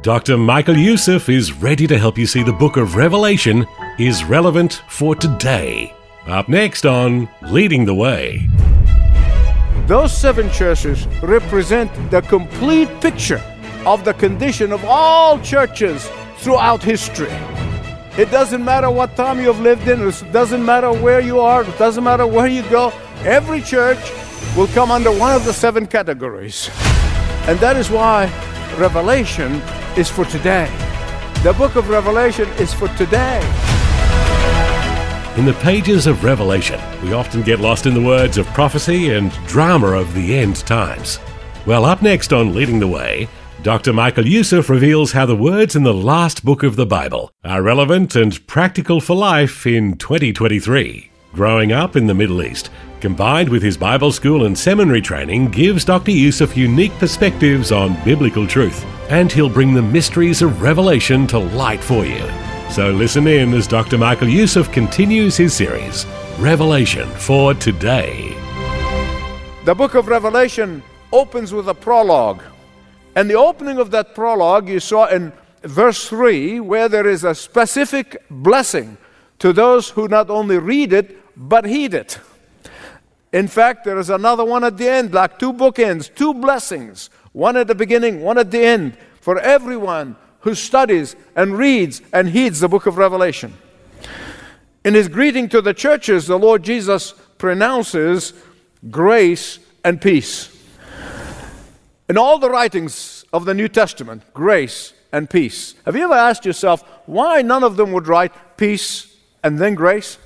Dr. Michael Youssef is ready to help you see the book of Revelation is relevant for today. Up next on Leading the Way. Those seven churches represent the complete picture of the condition of all churches throughout history. It doesn't matter what time you've lived in, it doesn't matter where you are, it doesn't matter where you go. Every church will come under one of the seven categories. And that is why Revelation is for today. The book of Revelation is for today. In the pages of Revelation, we often get lost in the words of prophecy and drama of the end times. Well, up next on Leading the Way, Dr. Michael Youssef reveals how the words in the last book of the Bible are relevant and practical for life in 2023. Growing up in the Middle East, combined with his Bible school and seminary training, gives Dr. Youssef unique perspectives on biblical truth, and he'll bring the mysteries of Revelation to light for you. So listen in as Dr. Michael Youssef continues his series, Revelation for Today. The book of Revelation opens with a prologue. And the opening of that prologue you saw in verse 3, where there is a specific blessing to those who not only read it, but heed it. In fact, there is another one at the end, like two bookends, two blessings, one at the beginning, one at the end, for everyone who studies and reads and heeds the book of Revelation. In his greeting to the churches, the Lord Jesus pronounces grace and peace. In all the writings of the New Testament, grace and peace. Have you ever asked yourself why none of them would write peace and then grace?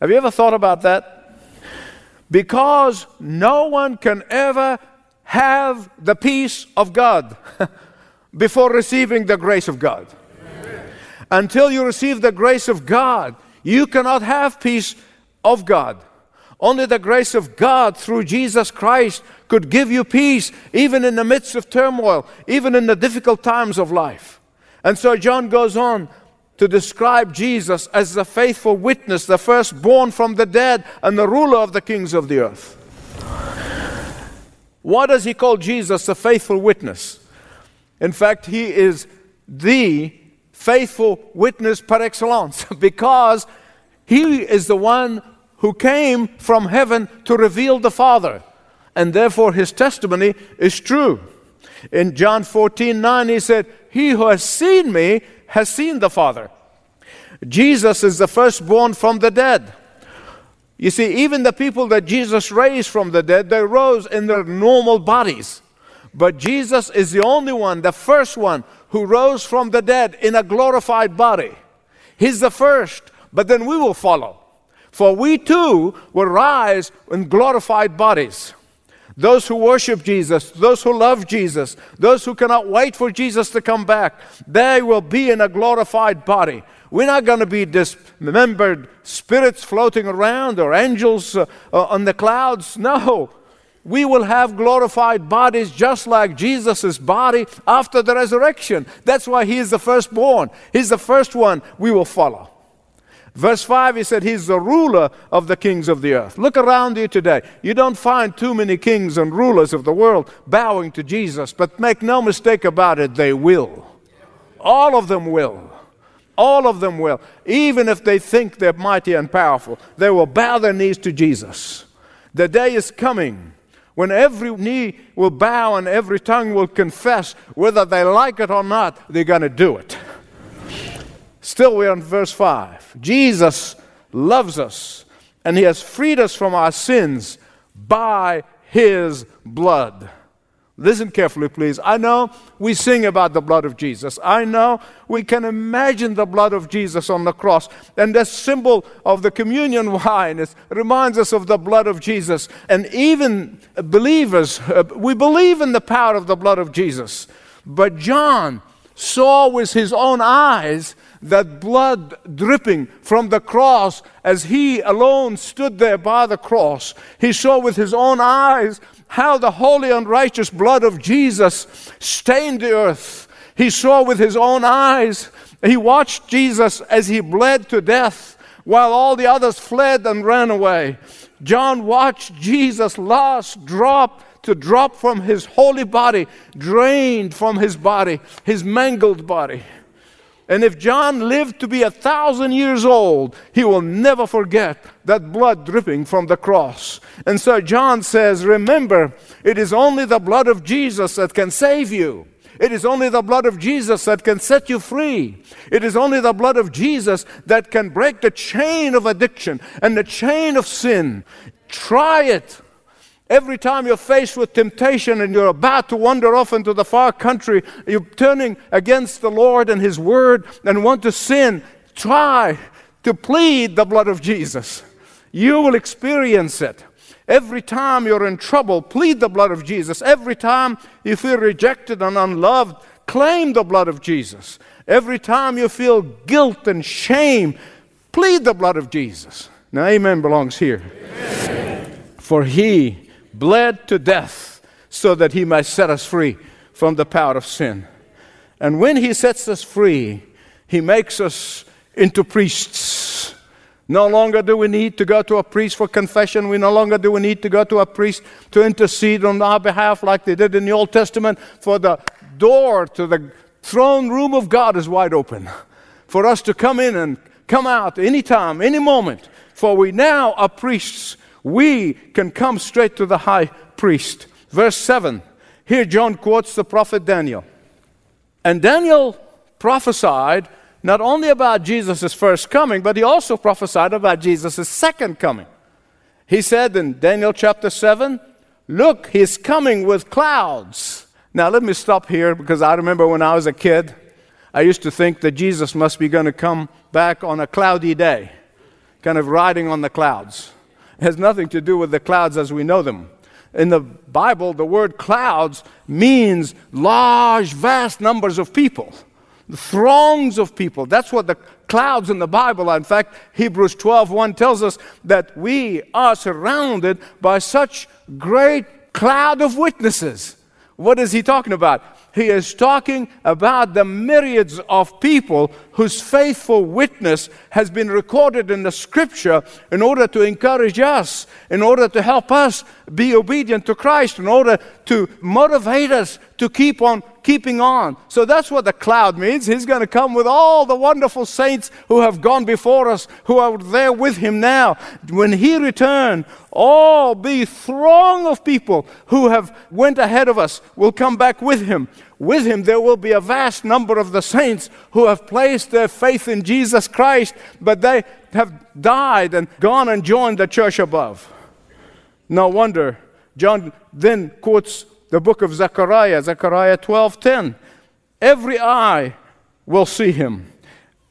Have you ever thought about that? Because no one can ever have the peace of God before receiving the grace of God. Until you receive the grace of God, you cannot have peace of God. Only the grace of God through Jesus Christ could give you peace, even in the midst of turmoil, even in the difficult times of life. And so John goes on to describe Jesus as the faithful witness, the firstborn from the dead, and the ruler of the kings of the earth. Why does he call Jesus the faithful witness? In fact, he is the faithful witness par excellence because he is the one who came from heaven to reveal the Father. And therefore, his testimony is true. In John 14 9, he said, He who has seen me has seen the Father. Jesus is the firstborn from the dead. You see, even the people that Jesus raised from the dead, they rose in their normal bodies. But Jesus is the only one, the first one, who rose from the dead in a glorified body. He's the first, but then we will follow. For we too will rise in glorified bodies. Those who worship Jesus, those who love Jesus, those who cannot wait for Jesus to come back, they will be in a glorified body. We're not going to be dismembered spirits floating around or angels uh, uh, on the clouds. No we will have glorified bodies just like Jesus' body after the resurrection. That's why he is the firstborn. He's the first one we will follow. Verse 5, he said, He's the ruler of the kings of the earth. Look around you today. You don't find too many kings and rulers of the world bowing to Jesus, but make no mistake about it, they will. All of them will. All of them will. Even if they think they're mighty and powerful, they will bow their knees to Jesus. The day is coming when every knee will bow and every tongue will confess, whether they like it or not, they're going to do it. Still, we're in verse 5. Jesus loves us, and He has freed us from our sins by His blood. Listen carefully, please. I know we sing about the blood of Jesus. I know we can imagine the blood of Jesus on the cross. And the symbol of the communion wine reminds us of the blood of Jesus. And even believers, uh, we believe in the power of the blood of Jesus. But John saw with his own eyes that blood dripping from the cross as he alone stood there by the cross. He saw with his own eyes how the holy and righteous blood of Jesus stained the earth. He saw with his own eyes, he watched Jesus as he bled to death while all the others fled and ran away. John watched Jesus' last drop to drop from his holy body, drained from his body, his mangled body. And if John lived to be a thousand years old, he will never forget that blood dripping from the cross. And so John says, Remember, it is only the blood of Jesus that can save you. It is only the blood of Jesus that can set you free. It is only the blood of Jesus that can break the chain of addiction and the chain of sin. Try it. Every time you're faced with temptation and you're about to wander off into the far country, you're turning against the Lord and His Word and want to sin, try to plead the blood of Jesus. You will experience it. Every time you're in trouble, plead the blood of Jesus. Every time you feel rejected and unloved, claim the blood of Jesus. Every time you feel guilt and shame, plead the blood of Jesus. Now, amen belongs here. Amen. For he bled to death so that he might set us free from the power of sin. And when he sets us free, he makes us into priests. No longer do we need to go to a priest for confession. We no longer do we need to go to a priest to intercede on our behalf like they did in the Old Testament. For the door to the throne room of God is wide open for us to come in and come out anytime, any moment. For we now are priests we can come straight to the high priest. Verse 7. Here John quotes the prophet Daniel. And Daniel prophesied not only about Jesus' first coming, but he also prophesied about Jesus' second coming. He said in Daniel chapter 7, Look, he's coming with clouds. Now, let me stop here because I remember when I was a kid, I used to think that Jesus must be going to come back on a cloudy day, kind of riding on the clouds has nothing to do with the clouds as we know them. In the Bible, the word clouds means large, vast numbers of people, throngs of people. That's what the clouds in the Bible are. In fact, Hebrews 12:1 tells us that we are surrounded by such great cloud of witnesses. What is he talking about? He is talking about the myriads of people whose faithful witness has been recorded in the scripture in order to encourage us, in order to help us be obedient to Christ, in order to motivate us to keep on keeping on. So that's what the cloud means. He's going to come with all the wonderful saints who have gone before us, who are there with him now. When he return, all the throng of people who have went ahead of us will come back with him. With him there will be a vast number of the saints who have placed their faith in Jesus Christ, but they have died and gone and joined the church above. No wonder John then quotes the book of Zechariah, Zechariah 12:10. Every eye will see him,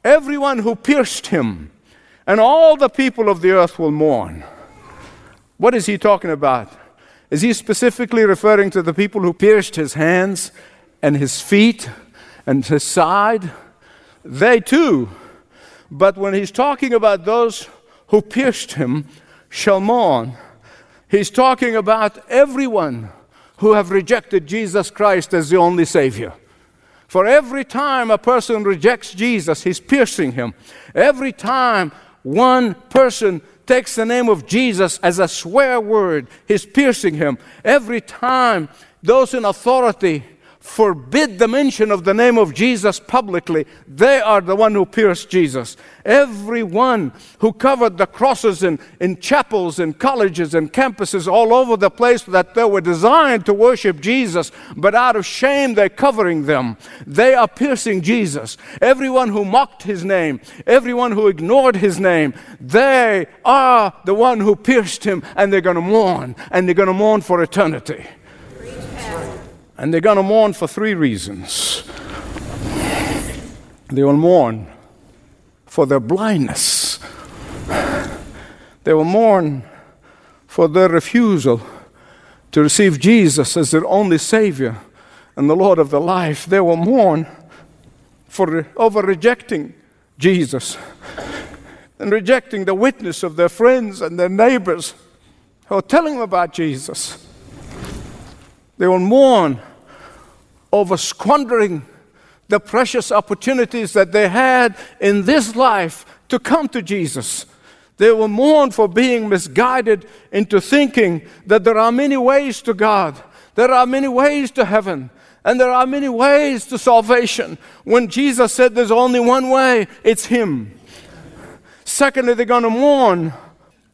everyone who pierced him, and all the people of the earth will mourn. What is he talking about? Is he specifically referring to the people who pierced his hands and his feet and his side? They too. But when he's talking about those who pierced him shall mourn, he's talking about everyone who have rejected Jesus Christ as the only Savior. For every time a person rejects Jesus, he's piercing him. Every time one person takes the name of Jesus as a swear word, he's piercing him. Every time those in authority forbid the mention of the name of Jesus publicly, they are the one who pierced Jesus. Everyone who covered the crosses in, in chapels and colleges and campuses all over the place that they were designed to worship Jesus, but out of shame they're covering them. They are piercing Jesus. Everyone who mocked his name, everyone who ignored his name, they are the one who pierced him and they're going to mourn and they're going to mourn for eternity. And they're going to mourn for three reasons. They will mourn for their blindness, they will mourn for their refusal to receive Jesus as their only Savior and the Lord of their life. They will mourn for over rejecting Jesus and rejecting the witness of their friends and their neighbors who are telling them about Jesus. They will mourn over squandering the precious opportunities that they had in this life to come to Jesus. They will mourn for being misguided into thinking that there are many ways to God, there are many ways to heaven, and there are many ways to salvation. When Jesus said there's only one way, it's Him. Secondly, they're going to mourn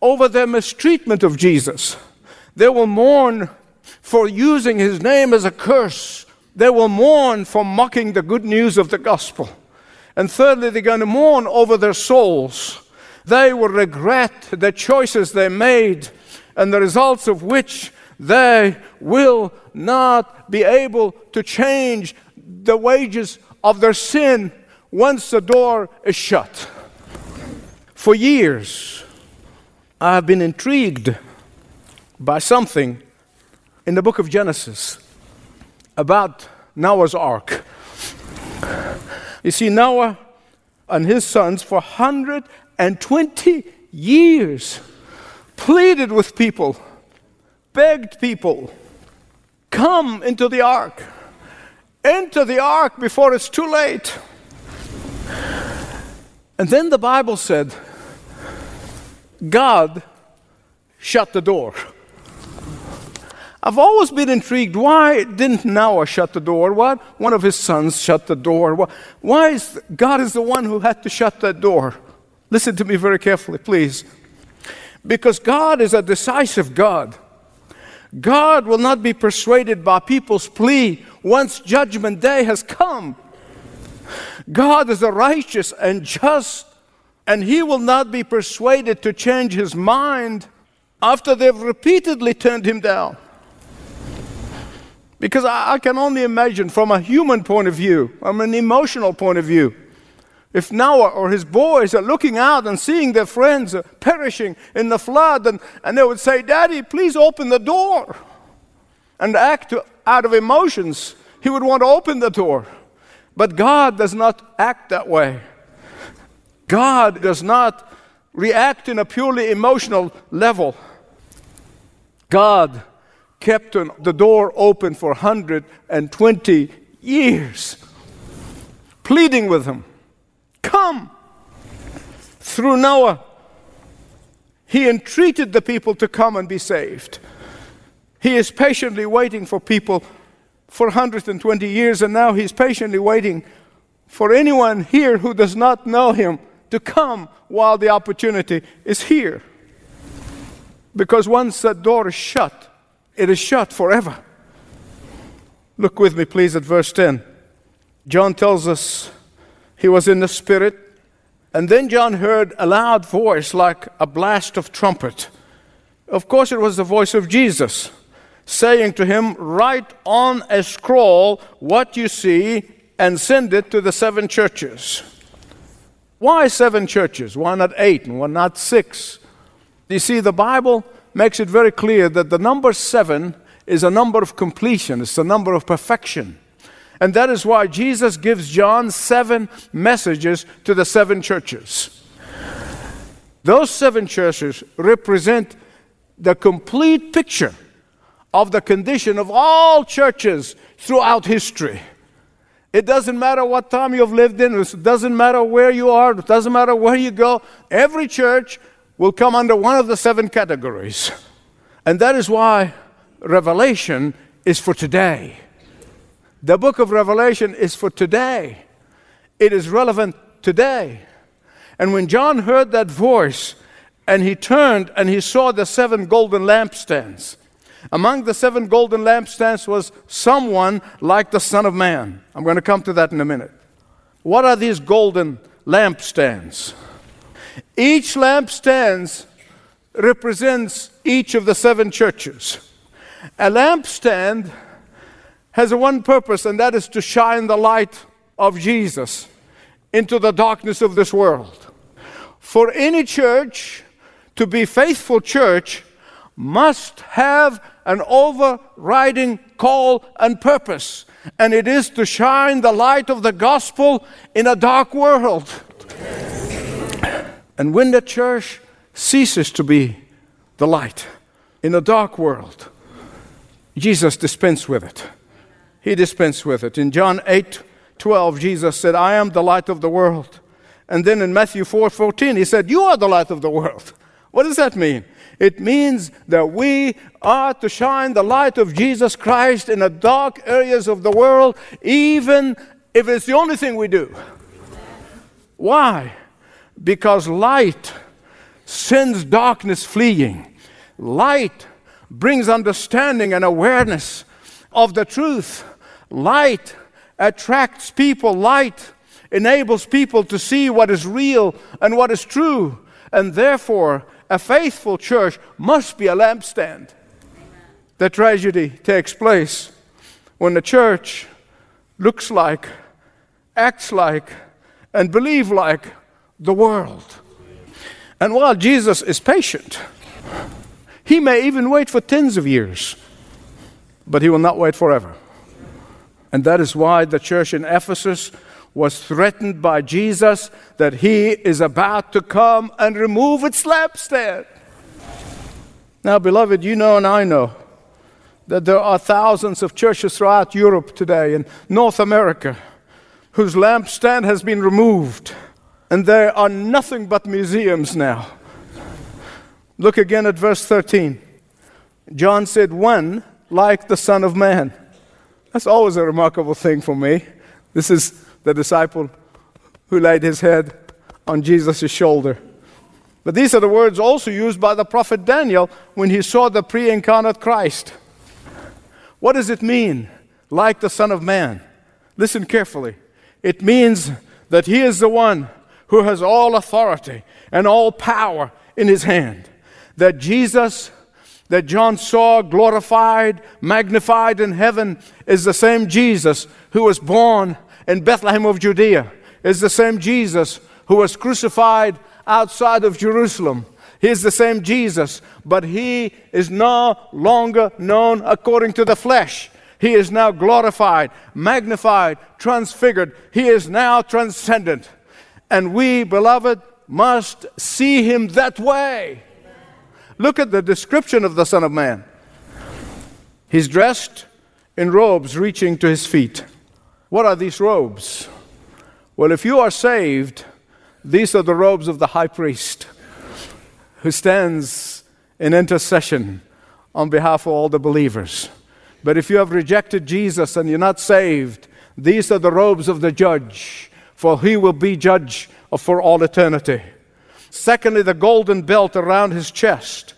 over their mistreatment of Jesus. They will mourn for using His name as a curse. They will mourn for mocking the good news of the gospel. And thirdly, they're going to mourn over their souls. They will regret the choices they made and the results of which they will not be able to change the wages of their sin once the door is shut. For years, I have been intrigued by something in the book of Genesis about Noah's ark. You see, Noah and his sons for 120 years pleaded with people begged people, Come into the ark. Enter the ark before it's too late. And then the Bible said, God shut the door. I've always been intrigued. Why didn't Noah shut the door? Why one of his sons shut the door? Why is God is the one who had to shut that door? Listen to me very carefully, please. Because God is a decisive God. God will not be persuaded by people's plea once judgment day has come. God is a righteous and just, and He will not be persuaded to change His mind after they've repeatedly turned Him down. Because I, I can only imagine from a human point of view, from an emotional point of view, if Noah or his boys are looking out and seeing their friends perishing in the flood, and, and they would say, Daddy, please open the door. And act out of emotions, he would want to open the door. But God does not act that way. God does not react in a purely emotional level. God kept the door open for 120 years, pleading with him Come. Through Noah, he entreated the people to come and be saved. He is patiently waiting for people for 120 years, and now he's patiently waiting for anyone here who does not know him to come while the opportunity is here. Because once that door is shut, it is shut forever. Look with me, please, at verse 10. John tells us he was in the Spirit. And then John heard a loud voice like a blast of trumpet. Of course, it was the voice of Jesus saying to him, Write on a scroll what you see and send it to the seven churches. Why seven churches? Why not eight and why not six? Do You see, the Bible makes it very clear that the number seven is a number of completion, it's a number of perfection. And that is why Jesus gives John seven messages to the seven churches. Those seven churches represent the complete picture of the condition of all churches throughout history. It doesn't matter what time you've lived in, it doesn't matter where you are, it doesn't matter where you go. Every church will come under one of the seven categories. And that is why Revelation is for today. The book of Revelation is for today. It is relevant today. And when John heard that voice, and he turned and he saw the seven golden lampstands. Among the seven golden lampstands was someone like the Son of Man. I'm going to come to that in a minute. What are these golden lampstands? Each lampstand represents each of the seven churches. A lampstand has one purpose, and that is to shine the light of Jesus into the darkness of this world. For any church to be faithful church must have an overriding call and purpose. and it is to shine the light of the gospel in a dark world. And when the church ceases to be the light in a dark world, Jesus dispensed with it. He dispensed with it. In John 8 12, Jesus said, I am the light of the world. And then in Matthew 4 14, he said, You are the light of the world. What does that mean? It means that we are to shine the light of Jesus Christ in the dark areas of the world, even if it's the only thing we do. Why? Because light sends darkness fleeing. Light brings understanding and awareness of the truth. Light attracts people. Light enables people to see what is real and what is true. And therefore, a faithful church must be a lampstand. The tragedy takes place when the church looks like, acts like, and believes like the world. And while Jesus is patient, he may even wait for tens of years, but he will not wait forever. And that is why the church in Ephesus was threatened by Jesus that he is about to come and remove its lampstand. Now, beloved, you know and I know that there are thousands of churches throughout Europe today and North America whose lampstand has been removed, and there are nothing but museums now. Look again at verse 13. John said, One like the Son of Man. That's always a remarkable thing for me. This is the disciple who laid his head on Jesus' shoulder. But these are the words also used by the prophet Daniel when he saw the pre incarnate Christ. What does it mean, like the Son of Man? Listen carefully. It means that he is the one who has all authority and all power in his hand. That Jesus, that John saw glorified, magnified in heaven, is the same Jesus who was born in Bethlehem of Judea is the same Jesus who was crucified outside of Jerusalem. He is the same Jesus, but he is no longer known according to the flesh. He is now glorified, magnified, transfigured. He is now transcendent. And we, beloved, must see him that way. Look at the description of the Son of Man. He's dressed in robes reaching to his feet. What are these robes? Well, if you are saved, these are the robes of the high priest who stands in intercession on behalf of all the believers. But if you have rejected Jesus and you're not saved, these are the robes of the judge, for he will be judge for all eternity. Secondly, the golden belt around his chest.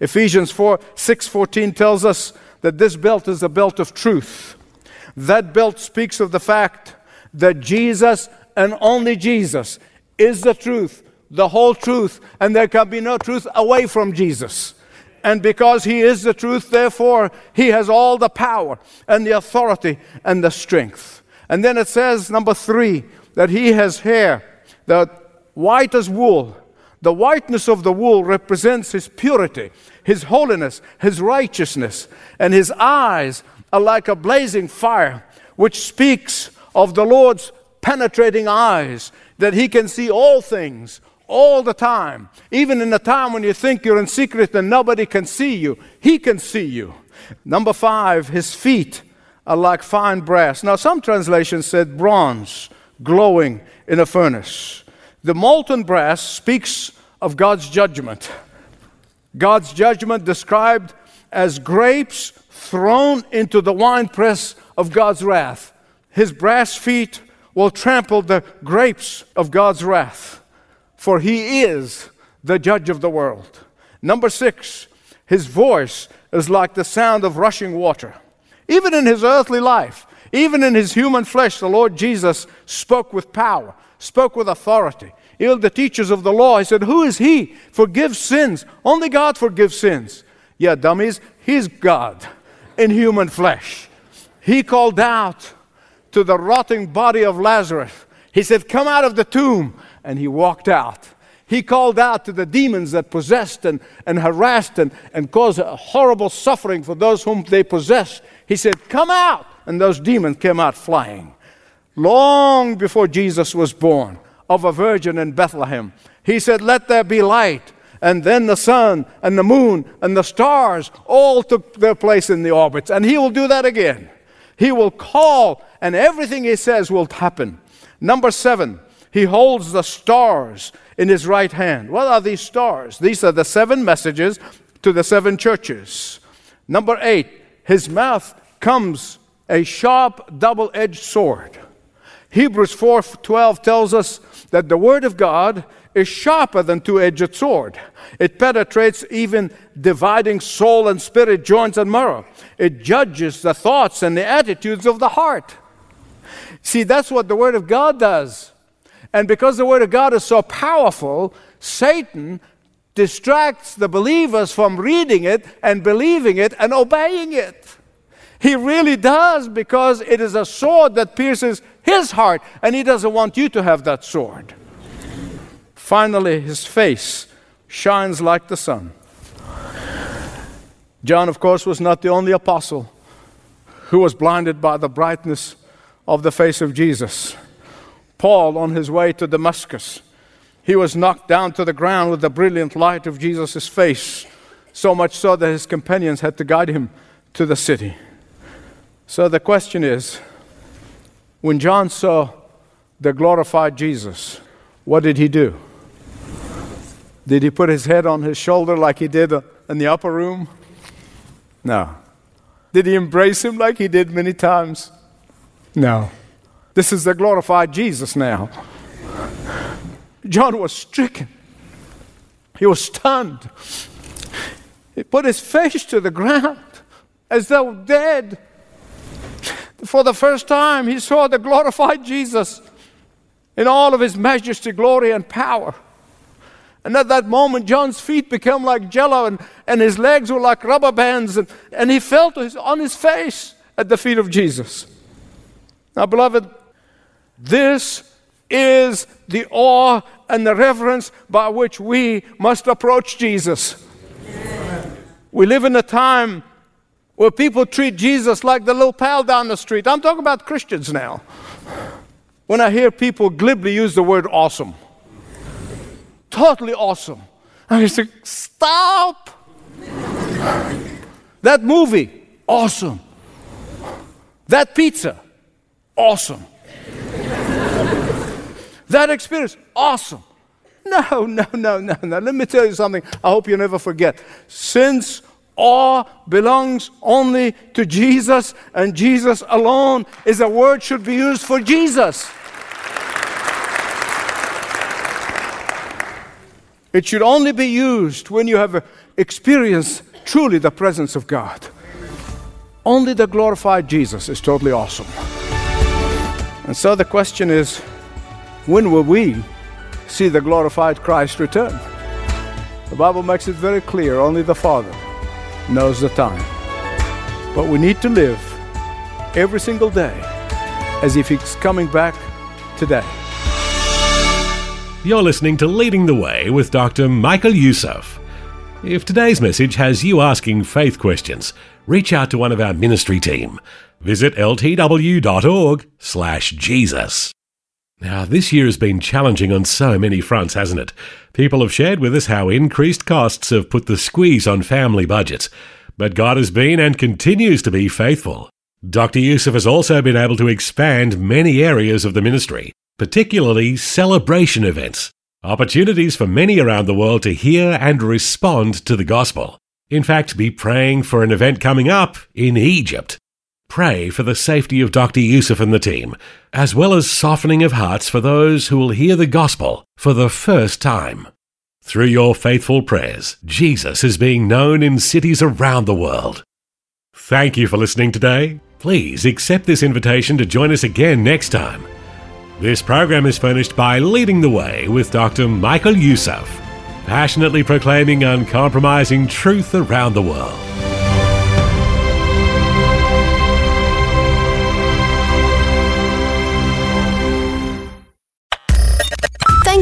Ephesians 4 6:14 tells us that this belt is a belt of truth. That belt speaks of the fact that Jesus and only Jesus is the truth, the whole truth, and there can be no truth away from Jesus. And because He is the truth, therefore, He has all the power and the authority and the strength. And then it says, number three, that He has hair that white as wool. The whiteness of the wool represents His purity, His holiness, His righteousness, and His eyes are like a blazing fire, which speaks of the Lord's penetrating eyes, that He can see all things all the time. Even in the time when you think you're in secret and nobody can see you, He can see you. Number five, His feet are like fine brass. Now, some translations said bronze glowing in a furnace. The molten brass speaks of God's judgment. God's judgment described as grapes thrown into the winepress of God's wrath. His brass feet will trample the grapes of God's wrath, for he is the judge of the world. Number six, his voice is like the sound of rushing water. Even in his earthly life, even in his human flesh, the Lord Jesus spoke with power, spoke with authority. Even the teachers of the law, he said, Who is he? Forgives sins. Only God forgives sins. Yeah, dummies, he's God in human flesh. He called out to the rotting body of Lazarus. He said, Come out of the tomb. And he walked out. He called out to the demons that possessed and, and harassed and, and caused horrible suffering for those whom they possessed. He said, Come out, and those demons came out flying. Long before Jesus was born, of a virgin in Bethlehem, he said, Let there be light. And then the sun and the moon and the stars all took their place in the orbits. And he will do that again. He will call, and everything he says will happen. Number seven, he holds the stars in his right hand. What are these stars? These are the seven messages to the seven churches. Number eight, his mouth comes a sharp double edged sword. Hebrews 4:12 tells us that the word of God is sharper than two-edged sword. It penetrates even dividing soul and spirit, joints and marrow. It judges the thoughts and the attitudes of the heart. See, that's what the word of God does. And because the Word of God is so powerful, Satan distracts the believers from reading it and believing it and obeying it. He really does because it is a sword that pierces his heart, and he doesn't want you to have that sword. Finally, his face shines like the sun. John, of course, was not the only apostle who was blinded by the brightness of the face of Jesus. Paul on his way to Damascus. He was knocked down to the ground with the brilliant light of Jesus' face, so much so that his companions had to guide him to the city. So the question is when John saw the glorified Jesus, what did he do? Did he put his head on his shoulder like he did in the upper room? No. Did he embrace him like he did many times? No. This is the glorified Jesus now. John was stricken. He was stunned. He put his face to the ground as though dead. For the first time, he saw the glorified Jesus in all of his majesty, glory, and power. And at that moment, John's feet became like jello and, and his legs were like rubber bands, and, and he fell his, on his face at the feet of Jesus. Now, beloved, this is the awe and the reverence by which we must approach Jesus. We live in a time where people treat Jesus like the little pal down the street. I'm talking about Christians now. When I hear people glibly use the word awesome, totally awesome, I say, stop! that movie, awesome. That pizza, awesome. That experience, awesome. No, no, no, no, no. Let me tell you something I hope you never forget. Since awe belongs only to Jesus and Jesus alone is a word should be used for Jesus. It should only be used when you have experienced truly the presence of God. Only the glorified Jesus is totally awesome. And so the question is when will we see the glorified Christ return? The Bible makes it very clear only the Father knows the time. But we need to live every single day as if He's coming back today. You're listening to Leading the Way with Dr. Michael Youssef. If today's message has you asking faith questions, reach out to one of our ministry team. Visit ltw.org/jesus. Now, this year has been challenging on so many fronts, hasn't it? People have shared with us how increased costs have put the squeeze on family budgets. But God has been and continues to be faithful. Dr. Youssef has also been able to expand many areas of the ministry, particularly celebration events, opportunities for many around the world to hear and respond to the gospel. In fact, be praying for an event coming up in Egypt. Pray for the safety of Dr. Youssef and the team, as well as softening of hearts for those who will hear the gospel for the first time. Through your faithful prayers, Jesus is being known in cities around the world. Thank you for listening today. Please accept this invitation to join us again next time. This program is furnished by Leading the Way with Dr. Michael Youssef, passionately proclaiming uncompromising truth around the world.